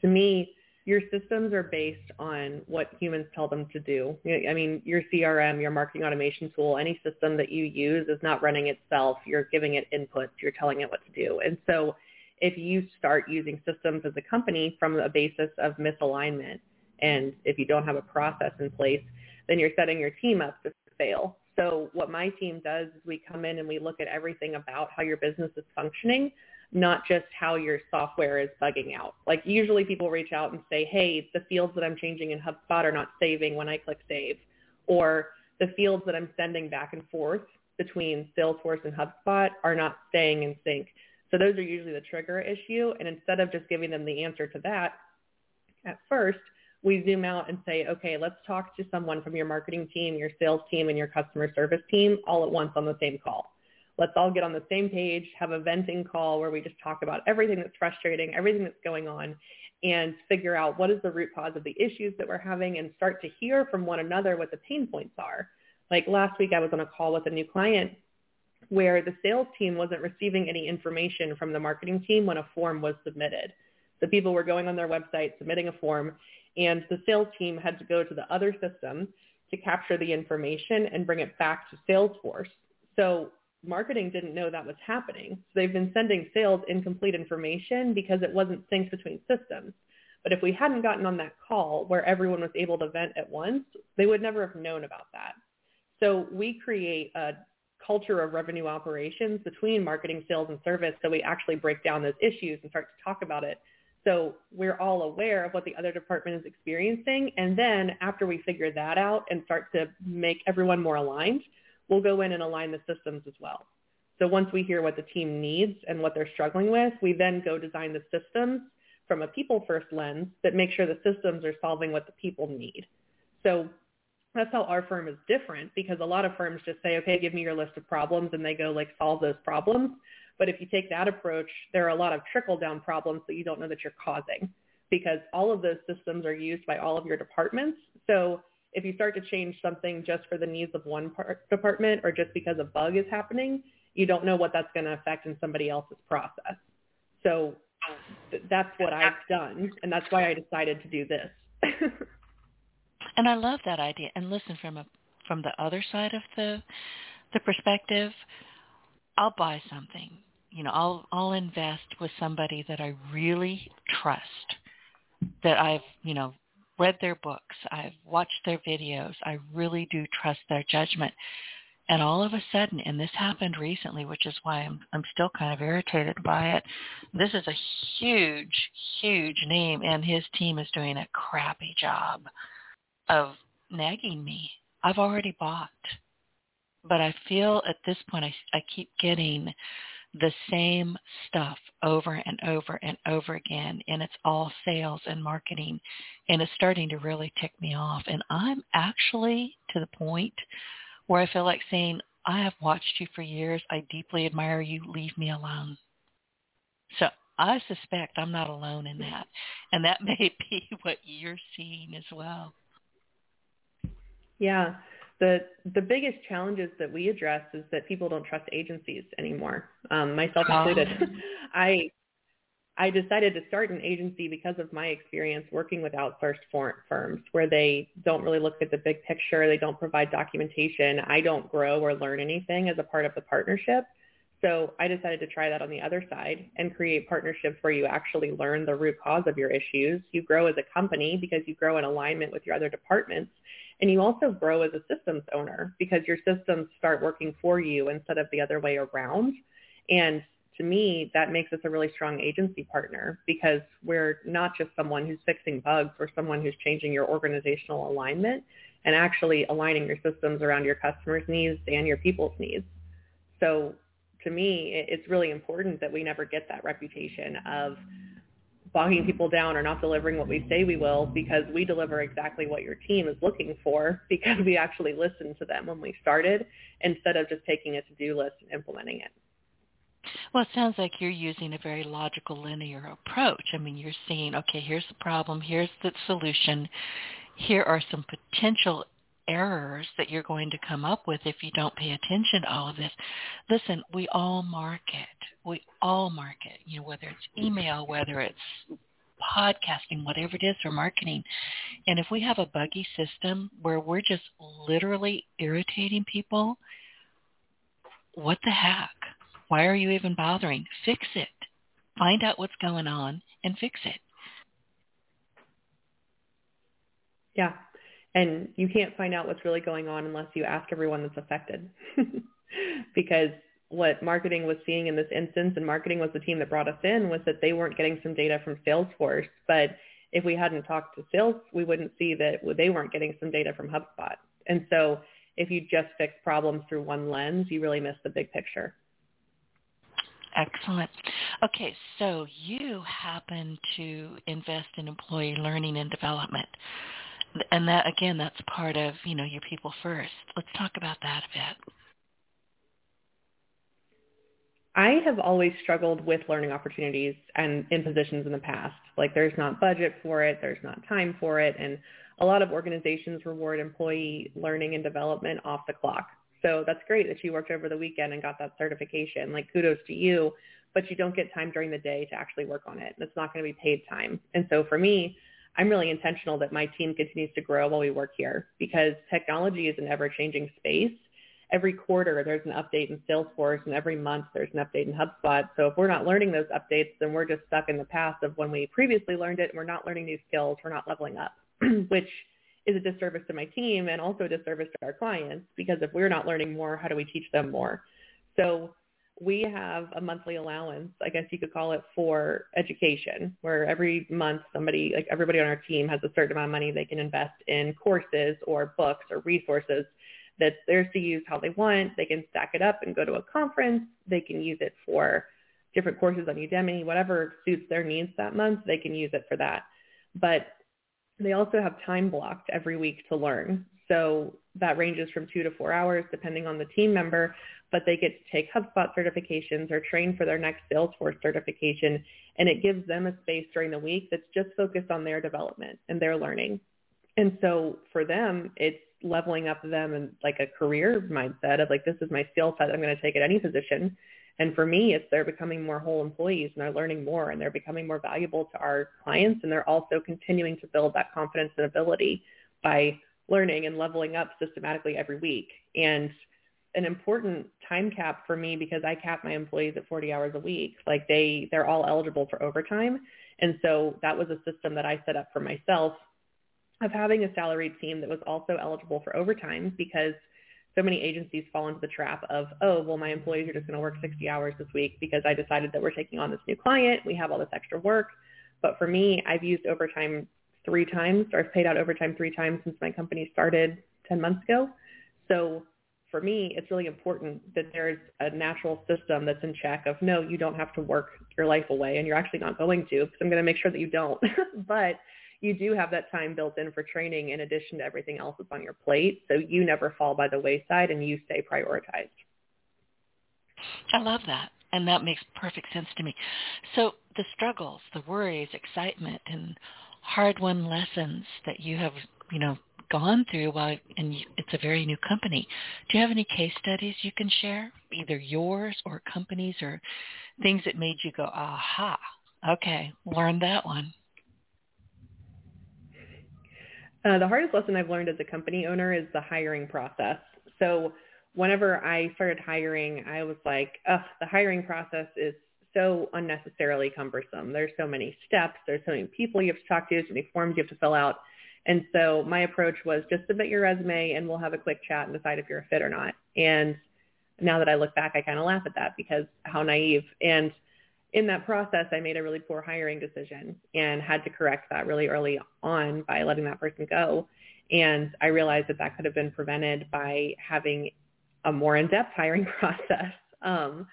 to me, your systems are based on what humans tell them to do. I mean, your CRM, your marketing automation tool, any system that you use is not running itself. You're giving it inputs. You're telling it what to do. And so if you start using systems as a company from a basis of misalignment, and if you don't have a process in place, then you're setting your team up to fail. So what my team does is we come in and we look at everything about how your business is functioning, not just how your software is bugging out. Like usually people reach out and say, hey, the fields that I'm changing in HubSpot are not saving when I click save, or the fields that I'm sending back and forth between Salesforce and HubSpot are not staying in sync. So those are usually the trigger issue. And instead of just giving them the answer to that at first, we zoom out and say, okay, let's talk to someone from your marketing team, your sales team, and your customer service team all at once on the same call. Let's all get on the same page, have a venting call where we just talk about everything that's frustrating, everything that's going on, and figure out what is the root cause of the issues that we're having and start to hear from one another what the pain points are. Like last week, I was on a call with a new client where the sales team wasn't receiving any information from the marketing team when a form was submitted. The people were going on their website, submitting a form, and the sales team had to go to the other system to capture the information and bring it back to Salesforce. So marketing didn't know that was happening. So they've been sending sales incomplete information because it wasn't synced between systems. But if we hadn't gotten on that call where everyone was able to vent at once, they would never have known about that. So we create a culture of revenue operations between marketing, sales, and service so we actually break down those issues and start to talk about it. So we're all aware of what the other department is experiencing. And then after we figure that out and start to make everyone more aligned, we'll go in and align the systems as well. So once we hear what the team needs and what they're struggling with, we then go design the systems from a people first lens that make sure the systems are solving what the people need. So that's how our firm is different because a lot of firms just say, okay, give me your list of problems and they go like solve those problems. But if you take that approach, there are a lot of trickle down problems that you don't know that you're causing because all of those systems are used by all of your departments. So if you start to change something just for the needs of one part, department or just because a bug is happening, you don't know what that's going to affect in somebody else's process. So th- that's what I've done, and that's why I decided to do this. and I love that idea. And listen, from a from the other side of the the perspective, I'll buy something. You know, I'll I'll invest with somebody that I really trust, that I've you know read their books, I've watched their videos, I really do trust their judgment. And all of a sudden, and this happened recently, which is why I'm I'm still kind of irritated by it. This is a huge, huge name, and his team is doing a crappy job of nagging me. I've already bought, but I feel at this point I I keep getting the same stuff over and over and over again and it's all sales and marketing and it's starting to really tick me off. And I'm actually to the point where I feel like saying I have watched you for years. I deeply admire you. Leave me alone. So I suspect I'm not alone in that and that may be what you're seeing as well. Yeah the the biggest challenges that we address is that people don't trust agencies anymore, um, myself included. Oh. I I decided to start an agency because of my experience working with outsourced firms where they don't really look at the big picture. They don't provide documentation. I don't grow or learn anything as a part of the partnership. So I decided to try that on the other side and create partnerships where you actually learn the root cause of your issues. You grow as a company because you grow in alignment with your other departments and you also grow as a systems owner because your systems start working for you instead of the other way around. And to me, that makes us a really strong agency partner because we're not just someone who's fixing bugs, we're someone who's changing your organizational alignment and actually aligning your systems around your customers' needs and your people's needs. So to me, it's really important that we never get that reputation of bogging people down or not delivering what we say we will because we deliver exactly what your team is looking for because we actually listened to them when we started instead of just taking a to-do list and implementing it. Well, it sounds like you're using a very logical linear approach. I mean, you're seeing, okay, here's the problem, here's the solution, here are some potential errors that you're going to come up with if you don't pay attention to all of this. Listen, we all market. We all market, you know, whether it's email, whether it's podcasting, whatever it is for marketing. And if we have a buggy system where we're just literally irritating people, what the heck? Why are you even bothering? Fix it. Find out what's going on and fix it. Yeah. And you can't find out what's really going on unless you ask everyone that's affected. because what marketing was seeing in this instance, and marketing was the team that brought us in, was that they weren't getting some data from Salesforce. But if we hadn't talked to sales, we wouldn't see that they weren't getting some data from HubSpot. And so if you just fix problems through one lens, you really miss the big picture. Excellent. Okay, so you happen to invest in employee learning and development. And that again, that's part of, you know, your people first. Let's talk about that a bit. I have always struggled with learning opportunities and in positions in the past. Like there's not budget for it, there's not time for it, and a lot of organizations reward employee learning and development off the clock. So that's great that you worked over the weekend and got that certification. Like kudos to you, but you don't get time during the day to actually work on it. It's not going to be paid time. And so for me, I'm really intentional that my team continues to grow while we work here because technology is an ever-changing space every quarter there's an update in Salesforce and every month there's an update in HubSpot. So if we're not learning those updates, then we're just stuck in the past of when we previously learned it and we're not learning new skills, we're not leveling up, which is a disservice to my team and also a disservice to our clients because if we're not learning more, how do we teach them more? So we have a monthly allowance, I guess you could call it, for education, where every month somebody, like everybody on our team has a certain amount of money they can invest in courses or books or resources that's theirs to use how they want. They can stack it up and go to a conference. They can use it for different courses on Udemy, whatever suits their needs that month, they can use it for that. But they also have time blocked every week to learn. So that ranges from two to four hours depending on the team member, but they get to take HubSpot certifications or train for their next Salesforce certification. And it gives them a space during the week that's just focused on their development and their learning. And so for them, it's leveling up them and like a career mindset of like, this is my skill set. I'm going to take at any position. And for me, it's they're becoming more whole employees and they're learning more and they're becoming more valuable to our clients. And they're also continuing to build that confidence and ability by learning and leveling up systematically every week. And an important time cap for me because I cap my employees at 40 hours a week. Like they, they're all eligible for overtime. And so that was a system that I set up for myself of having a salaried team that was also eligible for overtime because so many agencies fall into the trap of, oh, well, my employees are just going to work 60 hours this week because I decided that we're taking on this new client. We have all this extra work. But for me, I've used overtime three times or I've paid out overtime three times since my company started 10 months ago. So for me, it's really important that there's a natural system that's in check of, no, you don't have to work your life away and you're actually not going to because I'm going to make sure that you don't. but you do have that time built in for training in addition to everything else that's on your plate. So you never fall by the wayside and you stay prioritized. I love that. And that makes perfect sense to me. So the struggles, the worries, excitement, and hard-won lessons that you have, you know, gone through while and it's a very new company. Do you have any case studies you can share, either yours or companies or things that made you go, aha, okay, learned that one? Uh, the hardest lesson I've learned as a company owner is the hiring process. So whenever I started hiring, I was like, ugh, the hiring process is so unnecessarily cumbersome. There's so many steps. There's so many people you have to talk to, so many forms you have to fill out. And so my approach was just submit your resume and we'll have a quick chat and decide if you're a fit or not. And now that I look back, I kind of laugh at that because how naive. And in that process, I made a really poor hiring decision and had to correct that really early on by letting that person go. And I realized that that could have been prevented by having a more in-depth hiring process. Um,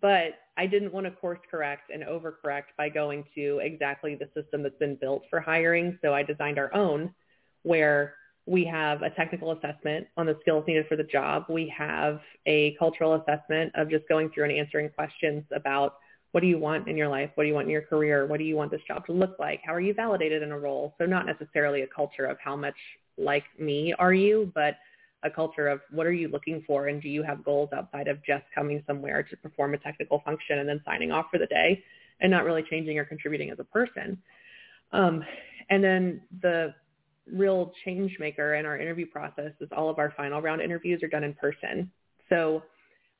but I didn't want to course correct and overcorrect by going to exactly the system that's been built for hiring. So I designed our own where we have a technical assessment on the skills needed for the job. We have a cultural assessment of just going through and answering questions about what do you want in your life? What do you want in your career? What do you want this job to look like? How are you validated in a role? So not necessarily a culture of how much like me are you, but a culture of what are you looking for and do you have goals outside of just coming somewhere to perform a technical function and then signing off for the day and not really changing or contributing as a person. Um, and then the real change maker in our interview process is all of our final round interviews are done in person. So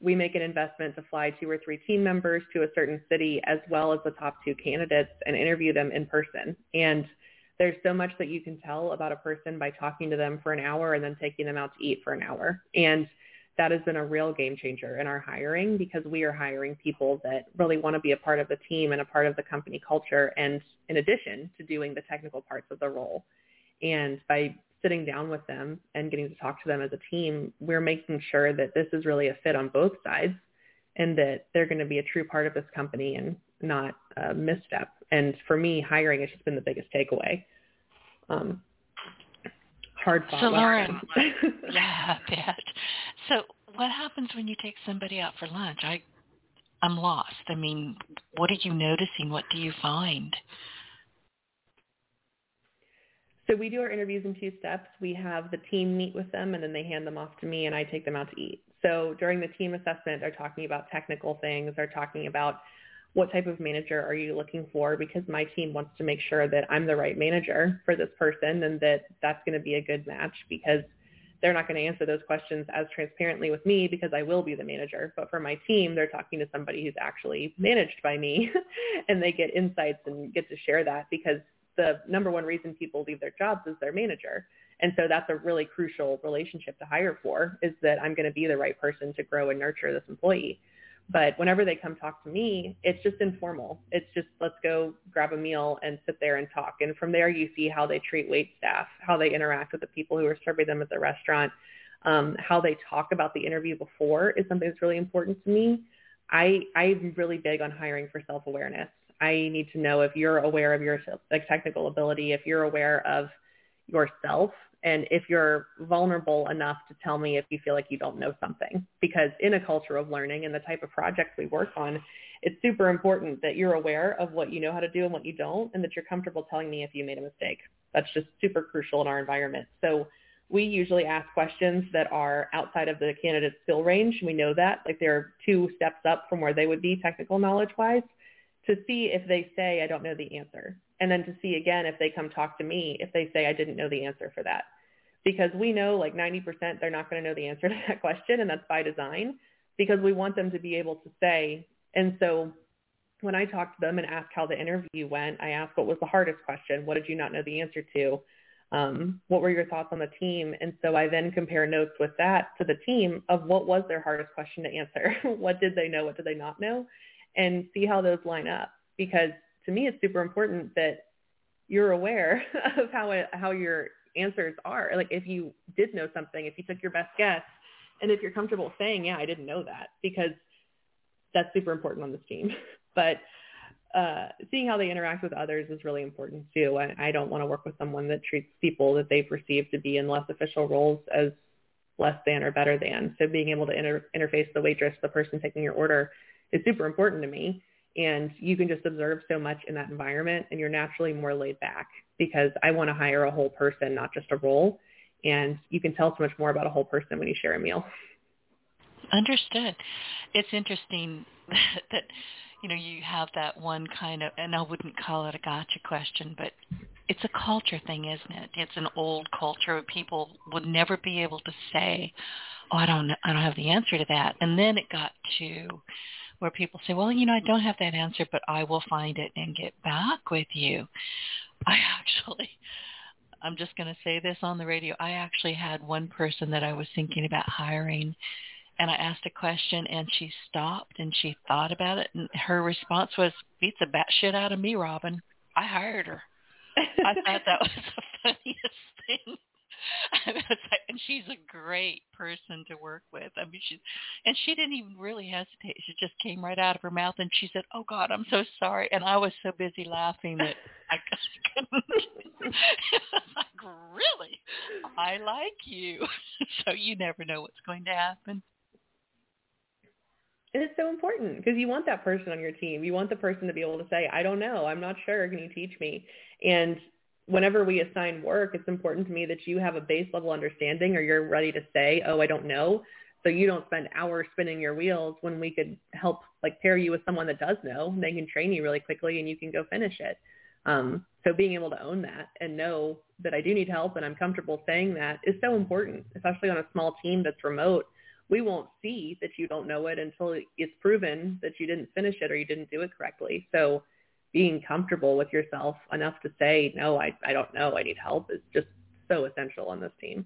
we make an investment to fly two or three team members to a certain city as well as the top two candidates and interview them in person. And there's so much that you can tell about a person by talking to them for an hour and then taking them out to eat for an hour. And that has been a real game changer in our hiring because we are hiring people that really want to be a part of the team and a part of the company culture and in addition to doing the technical parts of the role. And by sitting down with them and getting to talk to them as a team, we're making sure that this is really a fit on both sides and that they're going to be a true part of this company and not a misstep. And for me, hiring has just been the biggest takeaway. Um, hard fought. So Lauren, yeah, I bet. So what happens when you take somebody out for lunch? I, I'm lost. I mean, what are you noticing? What do you find? So we do our interviews in two steps. We have the team meet with them and then they hand them off to me and I take them out to eat. So during the team assessment, they're talking about technical things. They're talking about what type of manager are you looking for because my team wants to make sure that I'm the right manager for this person and that that's going to be a good match because they're not going to answer those questions as transparently with me because I will be the manager. But for my team, they're talking to somebody who's actually managed by me and they get insights and get to share that because the number one reason people leave their jobs is their manager. And so that's a really crucial relationship to hire for is that I'm going to be the right person to grow and nurture this employee. But whenever they come talk to me, it's just informal. It's just let's go grab a meal and sit there and talk. And from there, you see how they treat wait staff, how they interact with the people who are serving them at the restaurant, um, how they talk about the interview before is something that's really important to me. I I'm really big on hiring for self awareness. I need to know if you're aware of your like technical ability, if you're aware of yourself, and if you're vulnerable enough to tell me if you feel like you don't know something. Because in a culture of learning and the type of projects we work on, it's super important that you're aware of what you know how to do and what you don't, and that you're comfortable telling me if you made a mistake. That's just super crucial in our environment. So we usually ask questions that are outside of the candidate's skill range. We know that, like they're two steps up from where they would be technical knowledge-wise to see if they say, I don't know the answer. And then to see again if they come talk to me, if they say, I didn't know the answer for that. Because we know like 90% they're not going to know the answer to that question, and that's by design, because we want them to be able to say. And so when I talk to them and ask how the interview went, I ask what was the hardest question? What did you not know the answer to? Um, what were your thoughts on the team? And so I then compare notes with that to the team of what was their hardest question to answer. what did they know? What did they not know? and see how those line up because to me it's super important that you're aware of how it, how your answers are. Like if you did know something, if you took your best guess, and if you're comfortable saying, yeah, I didn't know that, because that's super important on this team. but uh, seeing how they interact with others is really important too. And I don't want to work with someone that treats people that they perceive to be in less official roles as less than or better than. So being able to inter- interface the waitress, the person taking your order, is super important to me. And you can just observe so much in that environment and you're naturally more laid back because I want to hire a whole person, not just a role. And you can tell so much more about a whole person when you share a meal. Understood. It's interesting that, you know you have that one kind of, and I wouldn't call it a gotcha question, but it's a culture thing, isn't it? It's an old culture. Where people would never be able to say, "Oh, I don't, I don't have the answer to that." And then it got to where people say, well, you know, I don't have that answer, but I will find it and get back with you. I actually, I'm just going to say this on the radio. I actually had one person that I was thinking about hiring and I asked a question and she stopped and she thought about it and her response was, beats the bat shit out of me, Robin. I hired her. I thought that was the funniest thing. and she's a great person to work with. I mean, she's and she didn't even really hesitate. She just came right out of her mouth, and she said, "Oh God, I'm so sorry." And I was so busy laughing that I couldn't. like, really, I like you. so you never know what's going to happen. And it's so important because you want that person on your team. You want the person to be able to say, I don't know. I'm not sure. Can you teach me? And whenever we assign work, it's important to me that you have a base level understanding or you're ready to say, oh, I don't know. So you don't spend hours spinning your wheels when we could help like pair you with someone that does know. And they can train you really quickly and you can go finish it. Um, so being able to own that and know that I do need help and I'm comfortable saying that is so important, especially on a small team that's remote. We won't see that you don't know it until it's proven that you didn't finish it or you didn't do it correctly. So being comfortable with yourself enough to say, no, I, I don't know, I need help is just so essential on this team.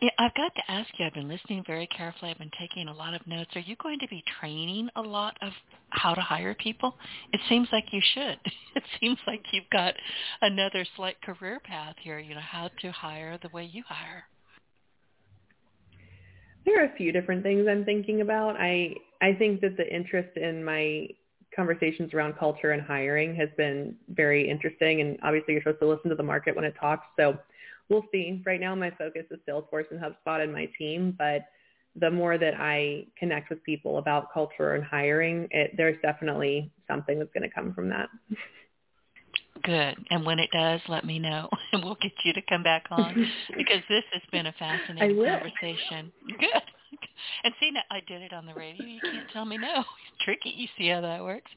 Yeah, I've got to ask you, I've been listening very carefully. I've been taking a lot of notes. Are you going to be training a lot of how to hire people? It seems like you should. It seems like you've got another slight career path here, you know, how to hire the way you hire. There are a few different things I'm thinking about. I I think that the interest in my conversations around culture and hiring has been very interesting and obviously you're supposed to listen to the market when it talks. So we'll see. Right now my focus is Salesforce and HubSpot and my team, but the more that I connect with people about culture and hiring, it, there's definitely something that's going to come from that. Good. And when it does, let me know, and we'll get you to come back on because this has been a fascinating conversation. Good. And see, now I did it on the radio. You can't tell me no. It's tricky. You see how that works.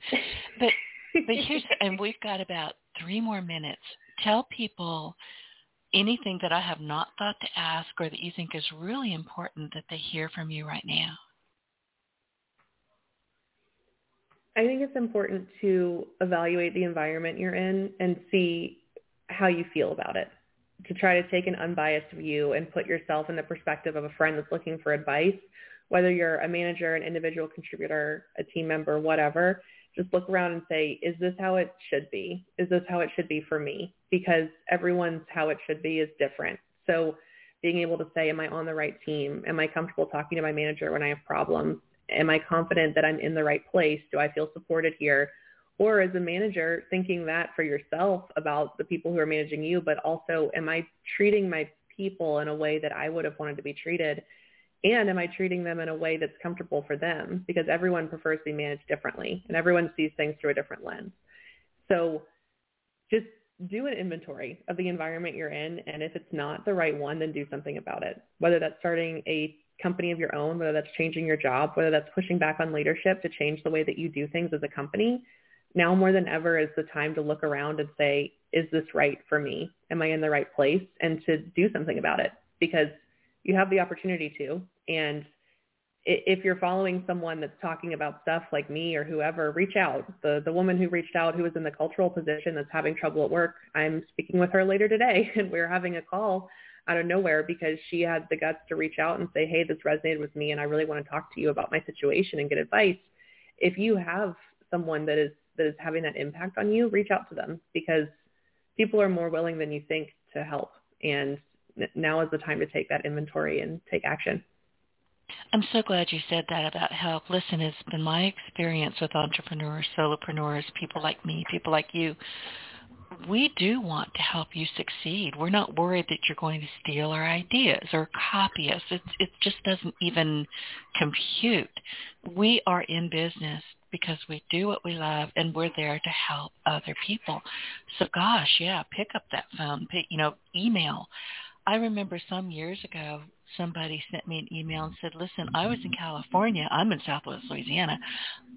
But but here's and we've got about three more minutes. Tell people anything that I have not thought to ask or that you think is really important that they hear from you right now? I think it's important to evaluate the environment you're in and see how you feel about it. To try to take an unbiased view and put yourself in the perspective of a friend that's looking for advice, whether you're a manager, an individual contributor, a team member, whatever, just look around and say, is this how it should be? Is this how it should be for me? Because everyone's how it should be is different. So being able to say, am I on the right team? Am I comfortable talking to my manager when I have problems? Am I confident that I'm in the right place? Do I feel supported here? Or as a manager, thinking that for yourself about the people who are managing you, but also am I treating my people in a way that I would have wanted to be treated? And am I treating them in a way that's comfortable for them? Because everyone prefers to be managed differently and everyone sees things through a different lens. So just do an inventory of the environment you're in. And if it's not the right one, then do something about it. Whether that's starting a company of your own, whether that's changing your job, whether that's pushing back on leadership to change the way that you do things as a company. Now more than ever is the time to look around and say, is this right for me? Am I in the right place? And to do something about it because you have the opportunity to. And if you're following someone that's talking about stuff like me or whoever, reach out. The the woman who reached out who was in the cultural position that's having trouble at work, I'm speaking with her later today and we're having a call out of nowhere because she had the guts to reach out and say, hey, this resonated with me and I really want to talk to you about my situation and get advice. If you have someone that is that is having that impact on you, reach out to them because people are more willing than you think to help. And now is the time to take that inventory and take action. I'm so glad you said that about help. Listen, it's been my experience with entrepreneurs, solopreneurs, people like me, people like you. We do want to help you succeed. We're not worried that you're going to steal our ideas or copy us. It, it just doesn't even compute. We are in business because we do what we love and we're there to help other people. So gosh, yeah, pick up that phone, pick, you know, email. I remember some years ago, somebody sent me an email and said, listen, I was in California. I'm in Southwest Louisiana,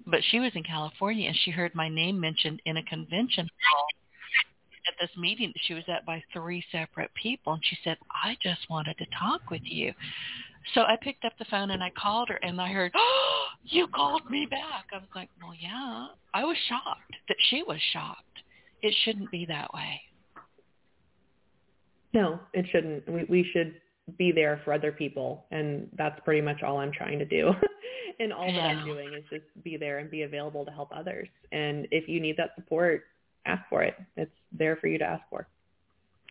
but she was in California and she heard my name mentioned in a convention hall at this meeting that she was at by three separate people. And she said, I just wanted to talk with you. So I picked up the phone and I called her and I heard, oh, you called me back. I was like, well, yeah. I was shocked that she was shocked. It shouldn't be that way. No, it shouldn't. We, we should be there for other people. And that's pretty much all I'm trying to do. and all yeah. that I'm doing is just be there and be available to help others. And if you need that support, ask for it. It's there for you to ask for.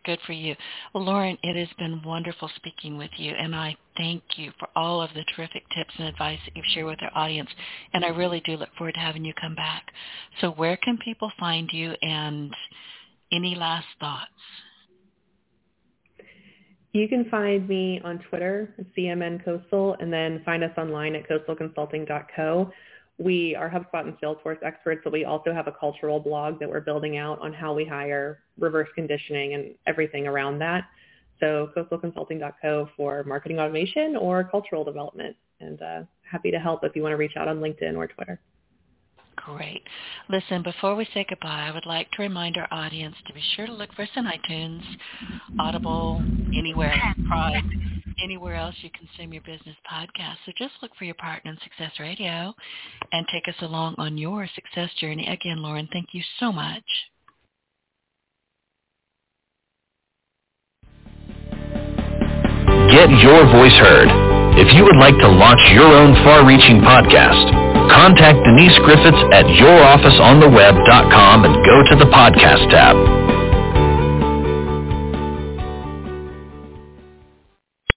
Good for you. Well, Lauren, it has been wonderful speaking with you, and I thank you for all of the terrific tips and advice that you've shared with our audience, and I really do look forward to having you come back. So where can people find you, and any last thoughts? You can find me on Twitter, CMN Coastal, and then find us online at coastalconsulting.co. We are HubSpot and Salesforce experts, but we also have a cultural blog that we're building out on how we hire, reverse conditioning, and everything around that. So coastalconsulting.co for marketing automation or cultural development. And uh, happy to help if you want to reach out on LinkedIn or Twitter. Great. Listen, before we say goodbye, I would like to remind our audience to be sure to look for us on iTunes, Audible, anywhere, anywhere else you consume your business podcast. So just look for your partner in Success Radio and take us along on your success journey. Again, Lauren, thank you so much. Get your voice heard. If you would like to launch your own far-reaching podcast, contact Denise Griffitts at yourofficeontheweb.com and go to the podcast tab.